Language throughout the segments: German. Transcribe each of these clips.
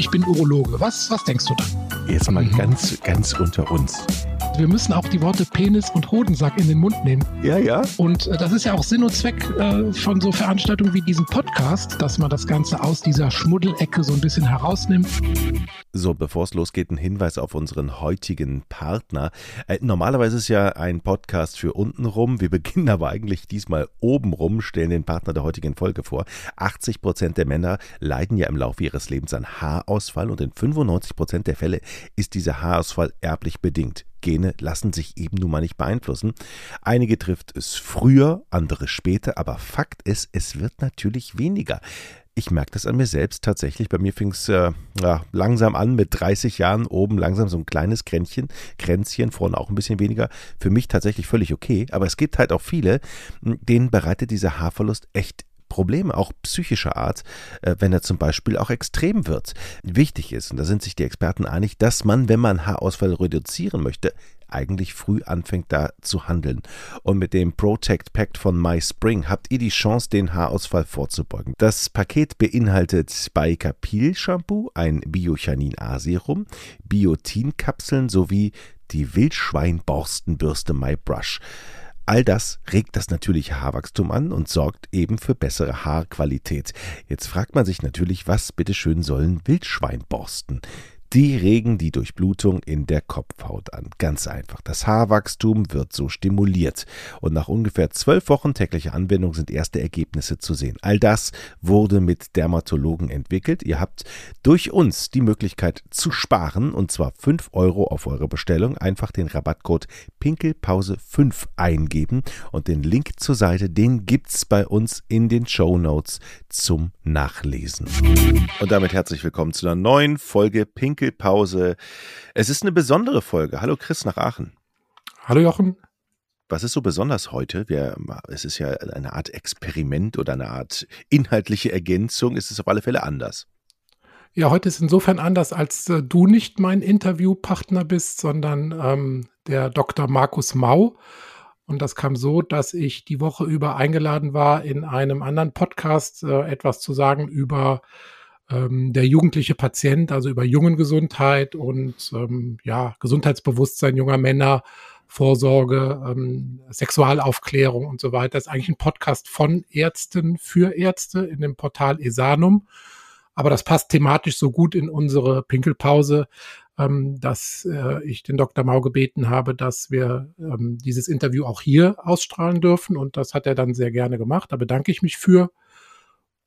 ich bin Urologe. Was, was denkst du dann? Jetzt mal mhm. ganz, ganz unter uns. Wir müssen auch die Worte Penis und Hodensack in den Mund nehmen. Ja, ja. Und äh, das ist ja auch Sinn und Zweck äh, von so Veranstaltungen wie diesem Podcast, dass man das Ganze aus dieser Schmuddelecke so ein bisschen herausnimmt. So, bevor es losgeht, ein Hinweis auf unseren heutigen Partner. Äh, normalerweise ist ja ein Podcast für untenrum. Wir beginnen aber eigentlich diesmal obenrum, stellen den Partner der heutigen Folge vor. 80 Prozent der Männer leiden ja im Laufe ihres Lebens an Haarausfall und in 95 Prozent der Fälle ist dieser Haarausfall erblich bedingt. Gene lassen sich eben nun mal nicht beeinflussen. Einige trifft es früher, andere später, aber Fakt ist, es wird natürlich weniger. Ich merke das an mir selbst tatsächlich. Bei mir fing es äh, ja, langsam an mit 30 Jahren oben langsam so ein kleines Kränzchen, Kränzchen, vorne auch ein bisschen weniger. Für mich tatsächlich völlig okay. Aber es gibt halt auch viele, denen bereitet dieser Haarverlust echt Probleme, auch psychischer Art, äh, wenn er zum Beispiel auch extrem wird. Wichtig ist, und da sind sich die Experten einig, dass man, wenn man Haarausfall reduzieren möchte, eigentlich früh anfängt da zu handeln. Und mit dem Protect Pact von MySpring habt ihr die Chance, den Haarausfall vorzubeugen. Das Paket beinhaltet Baikapil Shampoo, ein Biochanin A-Serum, Biotin-Kapseln sowie die Wildschweinborstenbürste MyBrush. All das regt das natürliche Haarwachstum an und sorgt eben für bessere Haarqualität. Jetzt fragt man sich natürlich, was bitteschön sollen Wildschweinborsten? Die regen die Durchblutung in der Kopfhaut an. Ganz einfach. Das Haarwachstum wird so stimuliert. Und nach ungefähr zwölf Wochen täglicher Anwendung sind erste Ergebnisse zu sehen. All das wurde mit Dermatologen entwickelt. Ihr habt durch uns die Möglichkeit zu sparen und zwar fünf Euro auf eure Bestellung. Einfach den Rabattcode Pinkelpause5 eingeben und den Link zur Seite, den gibt's bei uns in den Show Notes zum Nachlesen. Und damit herzlich willkommen zu einer neuen Folge Pinkel Pinkelpause. Es ist eine besondere Folge. Hallo Chris nach Aachen. Hallo Jochen. Was ist so besonders heute? Wir, es ist ja eine Art Experiment oder eine Art inhaltliche Ergänzung. Ist es auf alle Fälle anders? Ja, heute ist insofern anders, als äh, du nicht mein Interviewpartner bist, sondern ähm, der Dr. Markus Mau. Und das kam so, dass ich die Woche über eingeladen war, in einem anderen Podcast äh, etwas zu sagen über ähm, der jugendliche Patient, also über Jungengesundheit und ähm, ja, Gesundheitsbewusstsein junger Männer, Vorsorge, ähm, Sexualaufklärung und so weiter. Das ist eigentlich ein Podcast von Ärzten für Ärzte in dem Portal Esanum. Aber das passt thematisch so gut in unsere Pinkelpause, ähm, dass äh, ich den Dr. Mau gebeten habe, dass wir ähm, dieses Interview auch hier ausstrahlen dürfen. Und das hat er dann sehr gerne gemacht. Da bedanke ich mich für.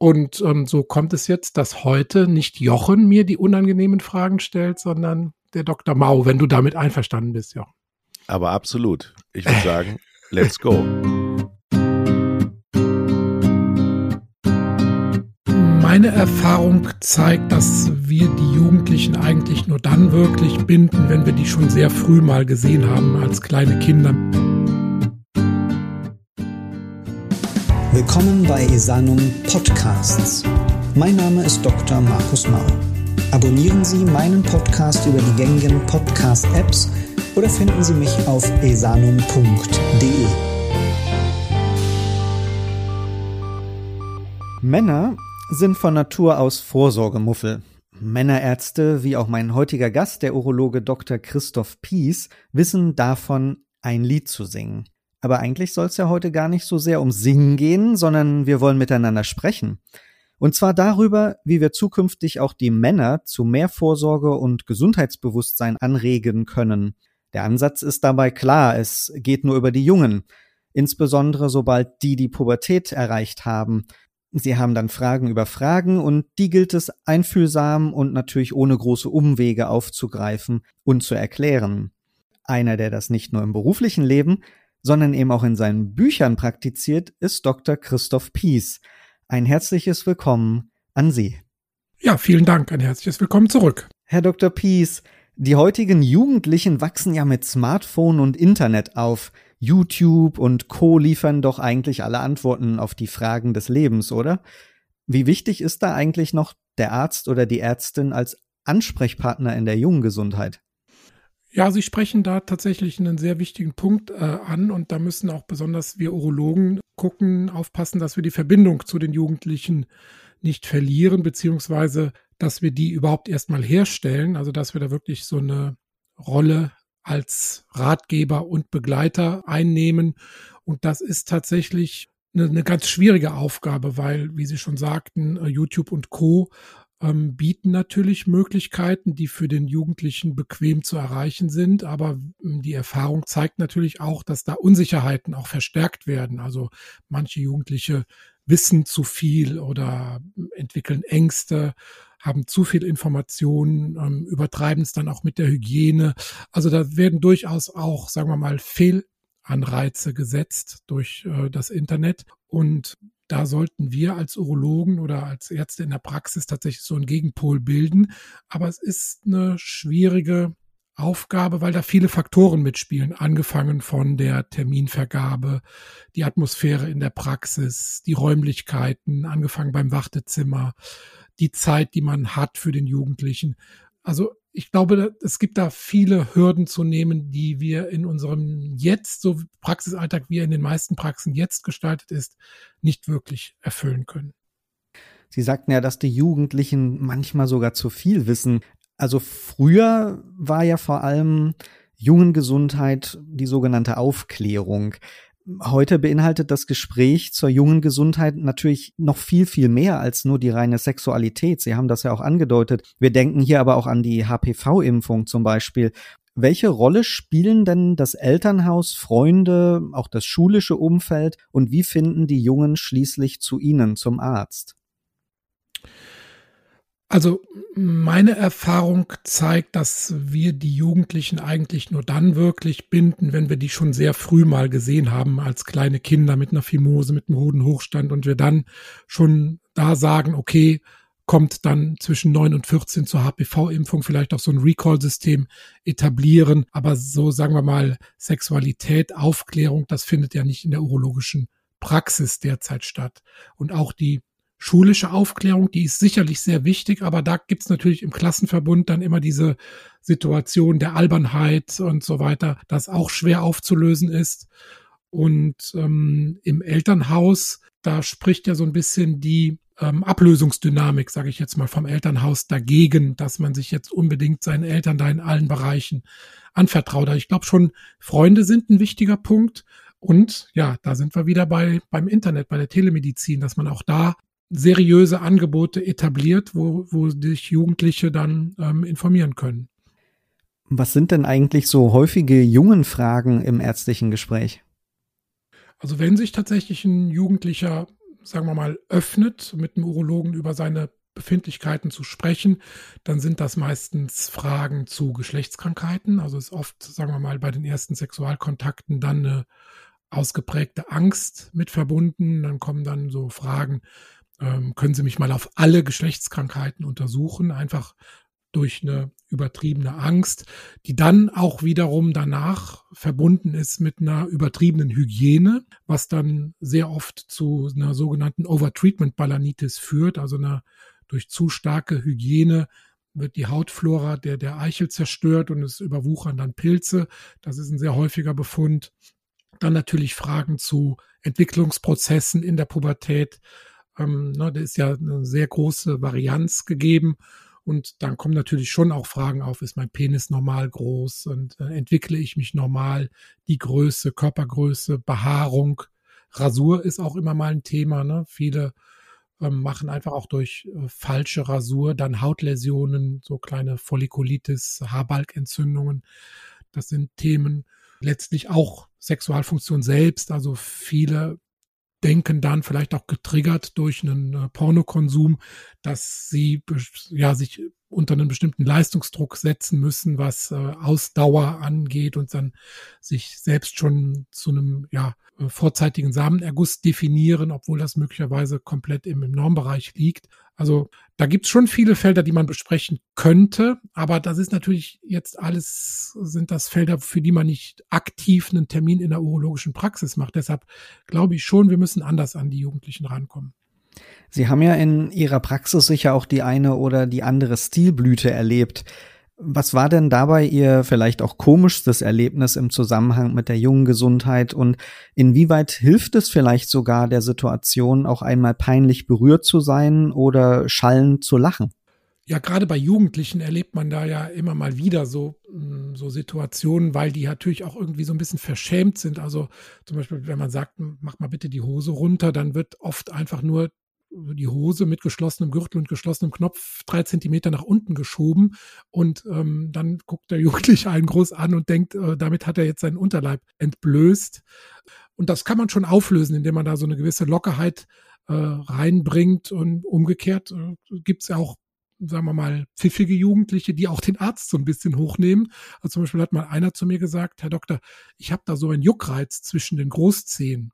Und ähm, so kommt es jetzt, dass heute nicht Jochen mir die unangenehmen Fragen stellt, sondern der Dr. Mau, wenn du damit einverstanden bist, Jochen. Aber absolut. Ich würde sagen, let's go. Meine Erfahrung zeigt, dass wir die Jugendlichen eigentlich nur dann wirklich binden, wenn wir die schon sehr früh mal gesehen haben als kleine Kinder. Willkommen bei Esanum Podcasts. Mein Name ist Dr. Markus Mau. Abonnieren Sie meinen Podcast über die gängigen Podcast-Apps oder finden Sie mich auf esanum.de. Männer sind von Natur aus Vorsorgemuffel. Männerärzte, wie auch mein heutiger Gast, der Urologe Dr. Christoph Pies, wissen davon, ein Lied zu singen. Aber eigentlich soll es ja heute gar nicht so sehr um Singen gehen, sondern wir wollen miteinander sprechen. Und zwar darüber, wie wir zukünftig auch die Männer zu mehr Vorsorge und Gesundheitsbewusstsein anregen können. Der Ansatz ist dabei klar, es geht nur über die Jungen, insbesondere sobald die die Pubertät erreicht haben. Sie haben dann Fragen über Fragen und die gilt es einfühlsam und natürlich ohne große Umwege aufzugreifen und zu erklären. Einer, der das nicht nur im beruflichen Leben, sondern eben auch in seinen Büchern praktiziert, ist Dr. Christoph Pies. Ein herzliches Willkommen an Sie. Ja, vielen Dank, ein herzliches Willkommen zurück. Herr Dr. Pies, die heutigen Jugendlichen wachsen ja mit Smartphone und Internet auf. YouTube und Co liefern doch eigentlich alle Antworten auf die Fragen des Lebens, oder? Wie wichtig ist da eigentlich noch der Arzt oder die Ärztin als Ansprechpartner in der jungen Gesundheit? Ja, Sie sprechen da tatsächlich einen sehr wichtigen Punkt äh, an und da müssen auch besonders wir Urologen gucken, aufpassen, dass wir die Verbindung zu den Jugendlichen nicht verlieren, beziehungsweise dass wir die überhaupt erstmal herstellen, also dass wir da wirklich so eine Rolle als Ratgeber und Begleiter einnehmen. Und das ist tatsächlich eine, eine ganz schwierige Aufgabe, weil, wie Sie schon sagten, äh, YouTube und Co ähm, bieten natürlich Möglichkeiten, die für den Jugendlichen bequem zu erreichen sind, aber ähm, die Erfahrung zeigt natürlich auch, dass da Unsicherheiten auch verstärkt werden. Also manche Jugendliche wissen zu viel oder ähm, entwickeln Ängste, haben zu viel Informationen, ähm, übertreiben es dann auch mit der Hygiene. Also da werden durchaus auch, sagen wir mal, Fehlanreize gesetzt durch äh, das Internet. Und da sollten wir als Urologen oder als Ärzte in der Praxis tatsächlich so einen Gegenpol bilden. Aber es ist eine schwierige Aufgabe, weil da viele Faktoren mitspielen, angefangen von der Terminvergabe, die Atmosphäre in der Praxis, die Räumlichkeiten, angefangen beim Wartezimmer, die Zeit, die man hat für den Jugendlichen. Also ich glaube, es gibt da viele Hürden zu nehmen, die wir in unserem jetzt, so Praxisalltag, wie er in den meisten Praxen jetzt gestaltet ist, nicht wirklich erfüllen können. Sie sagten ja, dass die Jugendlichen manchmal sogar zu viel wissen. Also früher war ja vor allem Jungengesundheit die sogenannte Aufklärung. Heute beinhaltet das Gespräch zur jungen Gesundheit natürlich noch viel, viel mehr als nur die reine Sexualität. Sie haben das ja auch angedeutet. Wir denken hier aber auch an die HPV-Impfung zum Beispiel. Welche Rolle spielen denn das Elternhaus, Freunde, auch das schulische Umfeld und wie finden die Jungen schließlich zu Ihnen, zum Arzt? Also meine Erfahrung zeigt, dass wir die Jugendlichen eigentlich nur dann wirklich binden, wenn wir die schon sehr früh mal gesehen haben als kleine Kinder mit einer Fimose, mit einem Hodenhochstand und wir dann schon da sagen, okay, kommt dann zwischen 9 und 14 zur HPV-Impfung vielleicht auch so ein Recall-System etablieren. Aber so sagen wir mal Sexualität, Aufklärung, das findet ja nicht in der urologischen Praxis derzeit statt. Und auch die schulische Aufklärung, die ist sicherlich sehr wichtig, aber da gibt's natürlich im Klassenverbund dann immer diese Situation der Albernheit und so weiter, das auch schwer aufzulösen ist. Und ähm, im Elternhaus, da spricht ja so ein bisschen die ähm, Ablösungsdynamik, sage ich jetzt mal, vom Elternhaus dagegen, dass man sich jetzt unbedingt seinen Eltern da in allen Bereichen anvertraut. Ich glaube schon, Freunde sind ein wichtiger Punkt. Und ja, da sind wir wieder bei beim Internet, bei der Telemedizin, dass man auch da seriöse Angebote etabliert, wo, wo sich Jugendliche dann ähm, informieren können. Was sind denn eigentlich so häufige jungen Fragen im ärztlichen Gespräch? Also wenn sich tatsächlich ein Jugendlicher, sagen wir mal, öffnet, mit einem Urologen über seine Befindlichkeiten zu sprechen, dann sind das meistens Fragen zu Geschlechtskrankheiten. Also ist oft, sagen wir mal, bei den ersten Sexualkontakten dann eine ausgeprägte Angst mit verbunden. Dann kommen dann so Fragen, ähm, können Sie mich mal auf alle Geschlechtskrankheiten untersuchen, einfach durch eine übertriebene Angst, die dann auch wiederum danach verbunden ist mit einer übertriebenen Hygiene, was dann sehr oft zu einer sogenannten Overtreatment Balanitis führt, also einer durch zu starke Hygiene wird die Hautflora der, der Eichel zerstört und es überwuchern dann Pilze. Das ist ein sehr häufiger Befund. Dann natürlich Fragen zu Entwicklungsprozessen in der Pubertät, ähm, ne, da ist ja eine sehr große Varianz gegeben. Und dann kommen natürlich schon auch Fragen auf, ist mein Penis normal groß und äh, entwickle ich mich normal? Die Größe, Körpergröße, Behaarung, Rasur ist auch immer mal ein Thema. Ne? Viele ähm, machen einfach auch durch äh, falsche Rasur dann Hautläsionen, so kleine Follikulitis, Haarbalkentzündungen. Das sind Themen. Letztlich auch Sexualfunktion selbst. Also viele denken dann vielleicht auch getriggert durch einen äh, Pornokonsum, dass sie ja sich unter einen bestimmten Leistungsdruck setzen müssen, was äh, Ausdauer angeht und dann sich selbst schon zu einem ja äh, vorzeitigen Samenerguss definieren, obwohl das möglicherweise komplett im, im Normbereich liegt. Also da gibt's schon viele Felder, die man besprechen könnte, aber das ist natürlich jetzt alles, sind das Felder, für die man nicht aktiv einen Termin in der urologischen Praxis macht. Deshalb glaube ich schon, wir müssen anders an die Jugendlichen rankommen. Sie haben ja in Ihrer Praxis sicher auch die eine oder die andere Stilblüte erlebt. Was war denn dabei Ihr vielleicht auch komischstes Erlebnis im Zusammenhang mit der jungen Gesundheit und inwieweit hilft es vielleicht sogar der Situation, auch einmal peinlich berührt zu sein oder schallend zu lachen? ja, gerade bei Jugendlichen erlebt man da ja immer mal wieder so, mm, so Situationen, weil die natürlich auch irgendwie so ein bisschen verschämt sind. Also zum Beispiel, wenn man sagt, mach mal bitte die Hose runter, dann wird oft einfach nur die Hose mit geschlossenem Gürtel und geschlossenem Knopf drei Zentimeter nach unten geschoben und ähm, dann guckt der Jugendliche einen groß an und denkt, äh, damit hat er jetzt seinen Unterleib entblößt. Und das kann man schon auflösen, indem man da so eine gewisse Lockerheit äh, reinbringt und umgekehrt äh, gibt es ja auch sagen wir mal, pfiffige Jugendliche, die auch den Arzt so ein bisschen hochnehmen. Also zum Beispiel hat mal einer zu mir gesagt, Herr Doktor, ich habe da so einen Juckreiz zwischen den Großzehen.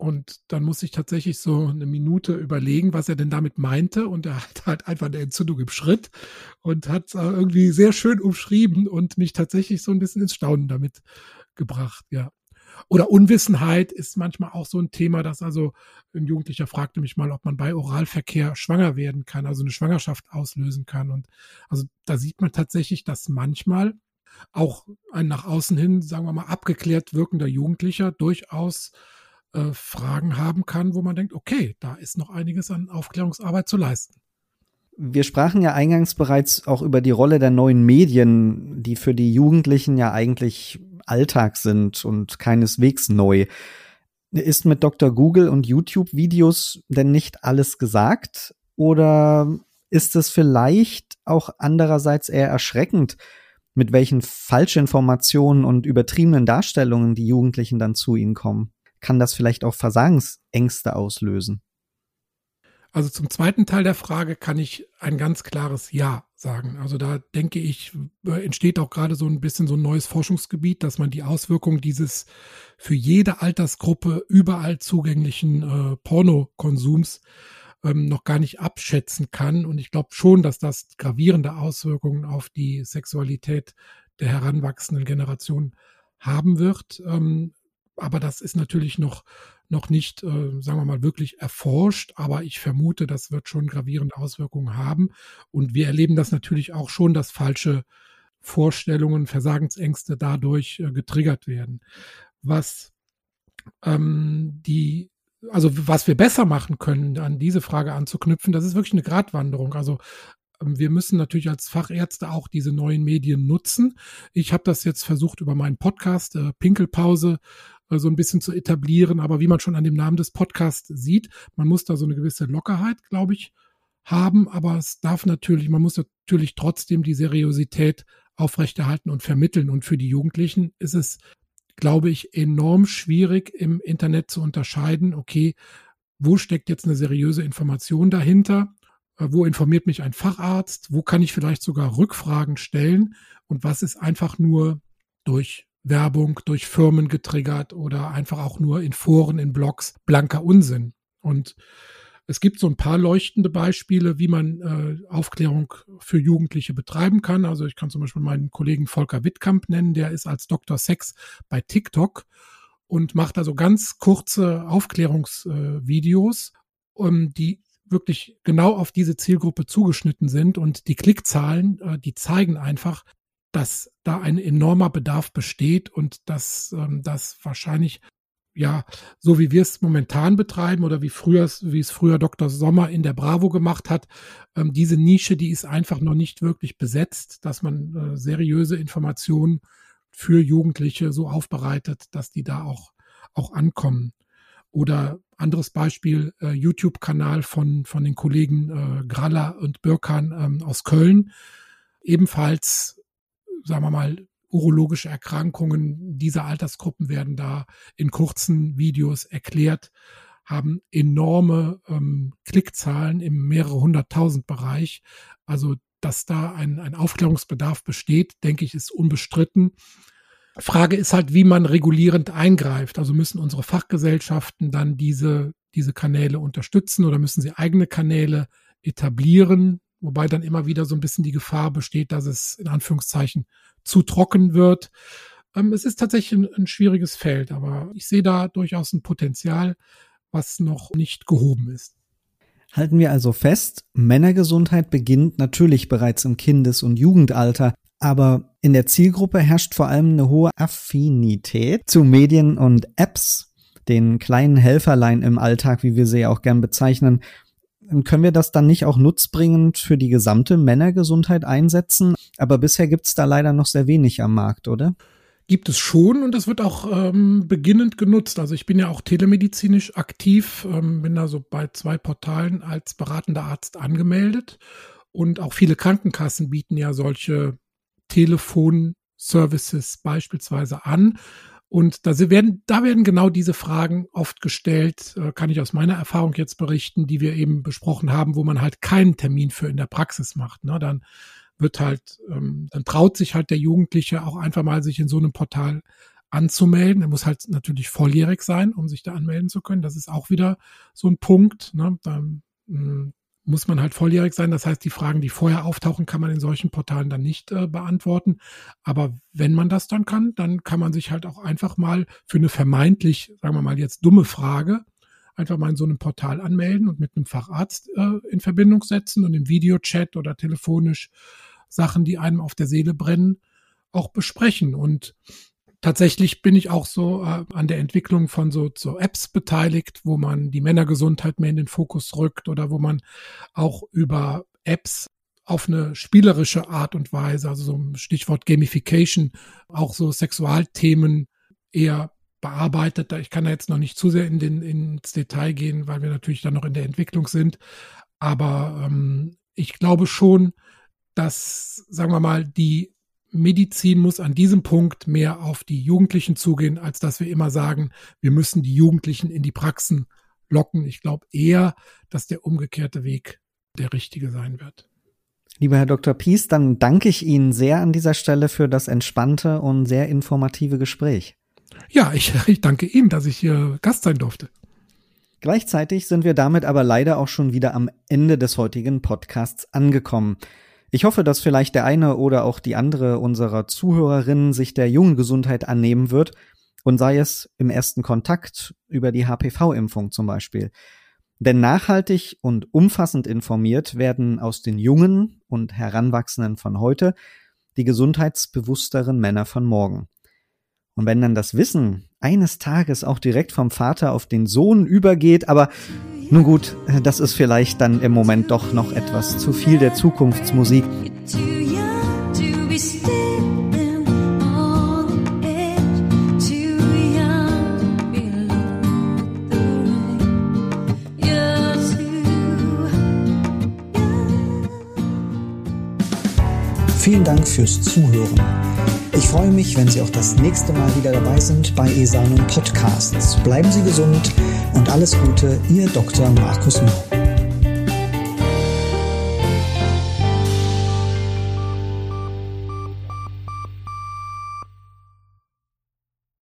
Und dann muss ich tatsächlich so eine Minute überlegen, was er denn damit meinte. Und er hat halt einfach eine Entzündung im Schritt und hat irgendwie sehr schön umschrieben und mich tatsächlich so ein bisschen ins Staunen damit gebracht, ja. Oder Unwissenheit ist manchmal auch so ein Thema, dass also ein Jugendlicher fragte mich mal, ob man bei Oralverkehr schwanger werden kann, also eine Schwangerschaft auslösen kann. Und also da sieht man tatsächlich, dass manchmal auch ein nach außen hin, sagen wir mal, abgeklärt wirkender Jugendlicher durchaus äh, Fragen haben kann, wo man denkt, okay, da ist noch einiges an Aufklärungsarbeit zu leisten. Wir sprachen ja eingangs bereits auch über die Rolle der neuen Medien, die für die Jugendlichen ja eigentlich Alltag sind und keineswegs neu. Ist mit Dr. Google und YouTube-Videos denn nicht alles gesagt? Oder ist es vielleicht auch andererseits eher erschreckend, mit welchen Falschinformationen und übertriebenen Darstellungen die Jugendlichen dann zu ihnen kommen? Kann das vielleicht auch Versagensängste auslösen? Also zum zweiten Teil der Frage kann ich ein ganz klares Ja sagen. Also da denke ich, äh, entsteht auch gerade so ein bisschen so ein neues Forschungsgebiet, dass man die Auswirkungen dieses für jede Altersgruppe überall zugänglichen äh, Pornokonsums ähm, noch gar nicht abschätzen kann. Und ich glaube schon, dass das gravierende Auswirkungen auf die Sexualität der heranwachsenden Generation haben wird. Ähm, aber das ist natürlich noch noch nicht, äh, sagen wir mal, wirklich erforscht, aber ich vermute, das wird schon gravierende Auswirkungen haben. Und wir erleben das natürlich auch schon, dass falsche Vorstellungen, Versagensängste dadurch äh, getriggert werden. Was ähm, die also was wir besser machen können, an diese Frage anzuknüpfen, das ist wirklich eine Gratwanderung. Also ähm, wir müssen natürlich als Fachärzte auch diese neuen Medien nutzen. Ich habe das jetzt versucht über meinen Podcast äh, Pinkelpause so ein bisschen zu etablieren. Aber wie man schon an dem Namen des Podcasts sieht, man muss da so eine gewisse Lockerheit, glaube ich, haben. Aber es darf natürlich, man muss natürlich trotzdem die Seriosität aufrechterhalten und vermitteln. Und für die Jugendlichen ist es, glaube ich, enorm schwierig im Internet zu unterscheiden, okay, wo steckt jetzt eine seriöse Information dahinter? Äh, wo informiert mich ein Facharzt? Wo kann ich vielleicht sogar Rückfragen stellen? Und was ist einfach nur durch Werbung durch Firmen getriggert oder einfach auch nur in Foren, in Blogs blanker Unsinn. Und es gibt so ein paar leuchtende Beispiele, wie man äh, Aufklärung für Jugendliche betreiben kann. Also ich kann zum Beispiel meinen Kollegen Volker Wittkamp nennen, der ist als Dr. Sex bei TikTok und macht also ganz kurze Aufklärungsvideos, äh, um, die wirklich genau auf diese Zielgruppe zugeschnitten sind und die Klickzahlen, äh, die zeigen einfach, dass da ein enormer Bedarf besteht und dass ähm, das wahrscheinlich ja, so wie wir es momentan betreiben oder wie früher, wie es früher Dr. Sommer in der Bravo gemacht hat, ähm, diese Nische, die ist einfach noch nicht wirklich besetzt, dass man äh, seriöse Informationen für Jugendliche so aufbereitet, dass die da auch, auch ankommen. Oder anderes Beispiel, äh, YouTube-Kanal von, von den Kollegen äh, Graller und Birkan ähm, aus Köln. Ebenfalls sagen wir mal, urologische Erkrankungen dieser Altersgruppen werden da in kurzen Videos erklärt, haben enorme ähm, Klickzahlen im mehrere hunderttausend Bereich. Also, dass da ein, ein Aufklärungsbedarf besteht, denke ich, ist unbestritten. Frage ist halt, wie man regulierend eingreift. Also müssen unsere Fachgesellschaften dann diese, diese Kanäle unterstützen oder müssen sie eigene Kanäle etablieren, Wobei dann immer wieder so ein bisschen die Gefahr besteht, dass es in Anführungszeichen zu trocken wird. Ähm, es ist tatsächlich ein, ein schwieriges Feld, aber ich sehe da durchaus ein Potenzial, was noch nicht gehoben ist. Halten wir also fest, Männergesundheit beginnt natürlich bereits im Kindes- und Jugendalter, aber in der Zielgruppe herrscht vor allem eine hohe Affinität zu Medien und Apps, den kleinen Helferlein im Alltag, wie wir sie auch gern bezeichnen, können wir das dann nicht auch nutzbringend für die gesamte Männergesundheit einsetzen? Aber bisher gibt's da leider noch sehr wenig am Markt, oder? Gibt es schon und das wird auch ähm, beginnend genutzt. Also ich bin ja auch telemedizinisch aktiv, ähm, bin da so bei zwei Portalen als beratender Arzt angemeldet und auch viele Krankenkassen bieten ja solche Telefonservices beispielsweise an. Und da werden, da werden genau diese Fragen oft gestellt, äh, kann ich aus meiner Erfahrung jetzt berichten, die wir eben besprochen haben, wo man halt keinen Termin für in der Praxis macht. Ne? Dann wird halt, ähm, dann traut sich halt der Jugendliche auch einfach mal sich in so einem Portal anzumelden. Er muss halt natürlich volljährig sein, um sich da anmelden zu können. Das ist auch wieder so ein Punkt. Ne? Dann hm, muss man halt volljährig sein. Das heißt, die Fragen, die vorher auftauchen, kann man in solchen Portalen dann nicht äh, beantworten. Aber wenn man das dann kann, dann kann man sich halt auch einfach mal für eine vermeintlich, sagen wir mal jetzt dumme Frage, einfach mal in so einem Portal anmelden und mit einem Facharzt äh, in Verbindung setzen und im Videochat oder telefonisch Sachen, die einem auf der Seele brennen, auch besprechen. Und tatsächlich bin ich auch so äh, an der Entwicklung von so, so Apps beteiligt, wo man die Männergesundheit mehr in den Fokus rückt oder wo man auch über Apps auf eine spielerische Art und Weise, also so ein Stichwort Gamification, auch so Sexualthemen eher bearbeitet. Ich kann da jetzt noch nicht zu sehr in den, ins Detail gehen, weil wir natürlich da noch in der Entwicklung sind. Aber ähm, ich glaube schon, dass, sagen wir mal, die Medizin muss an diesem Punkt mehr auf die Jugendlichen zugehen, als dass wir immer sagen, wir müssen die Jugendlichen in die Praxen locken. Ich glaube eher, dass der umgekehrte Weg der richtige sein wird. Lieber Herr Dr. Pies, dann danke ich Ihnen sehr an dieser Stelle für das entspannte und sehr informative Gespräch. Ja, ich, ich danke Ihnen, dass ich hier Gast sein durfte. Gleichzeitig sind wir damit aber leider auch schon wieder am Ende des heutigen Podcasts angekommen. Ich hoffe, dass vielleicht der eine oder auch die andere unserer Zuhörerinnen sich der jungen Gesundheit annehmen wird und sei es im ersten Kontakt über die HPV-Impfung zum Beispiel. Denn nachhaltig und umfassend informiert werden aus den Jungen und Heranwachsenden von heute die gesundheitsbewussteren Männer von morgen. Und wenn dann das Wissen eines Tages auch direkt vom Vater auf den Sohn übergeht, aber nun gut, das ist vielleicht dann im Moment doch noch etwas zu viel der Zukunftsmusik. Vielen Dank fürs Zuhören. Ich freue mich, wenn Sie auch das nächste Mal wieder dabei sind bei Esanum Podcasts. Bleiben Sie gesund und alles Gute, Ihr Dr. Markus Mau.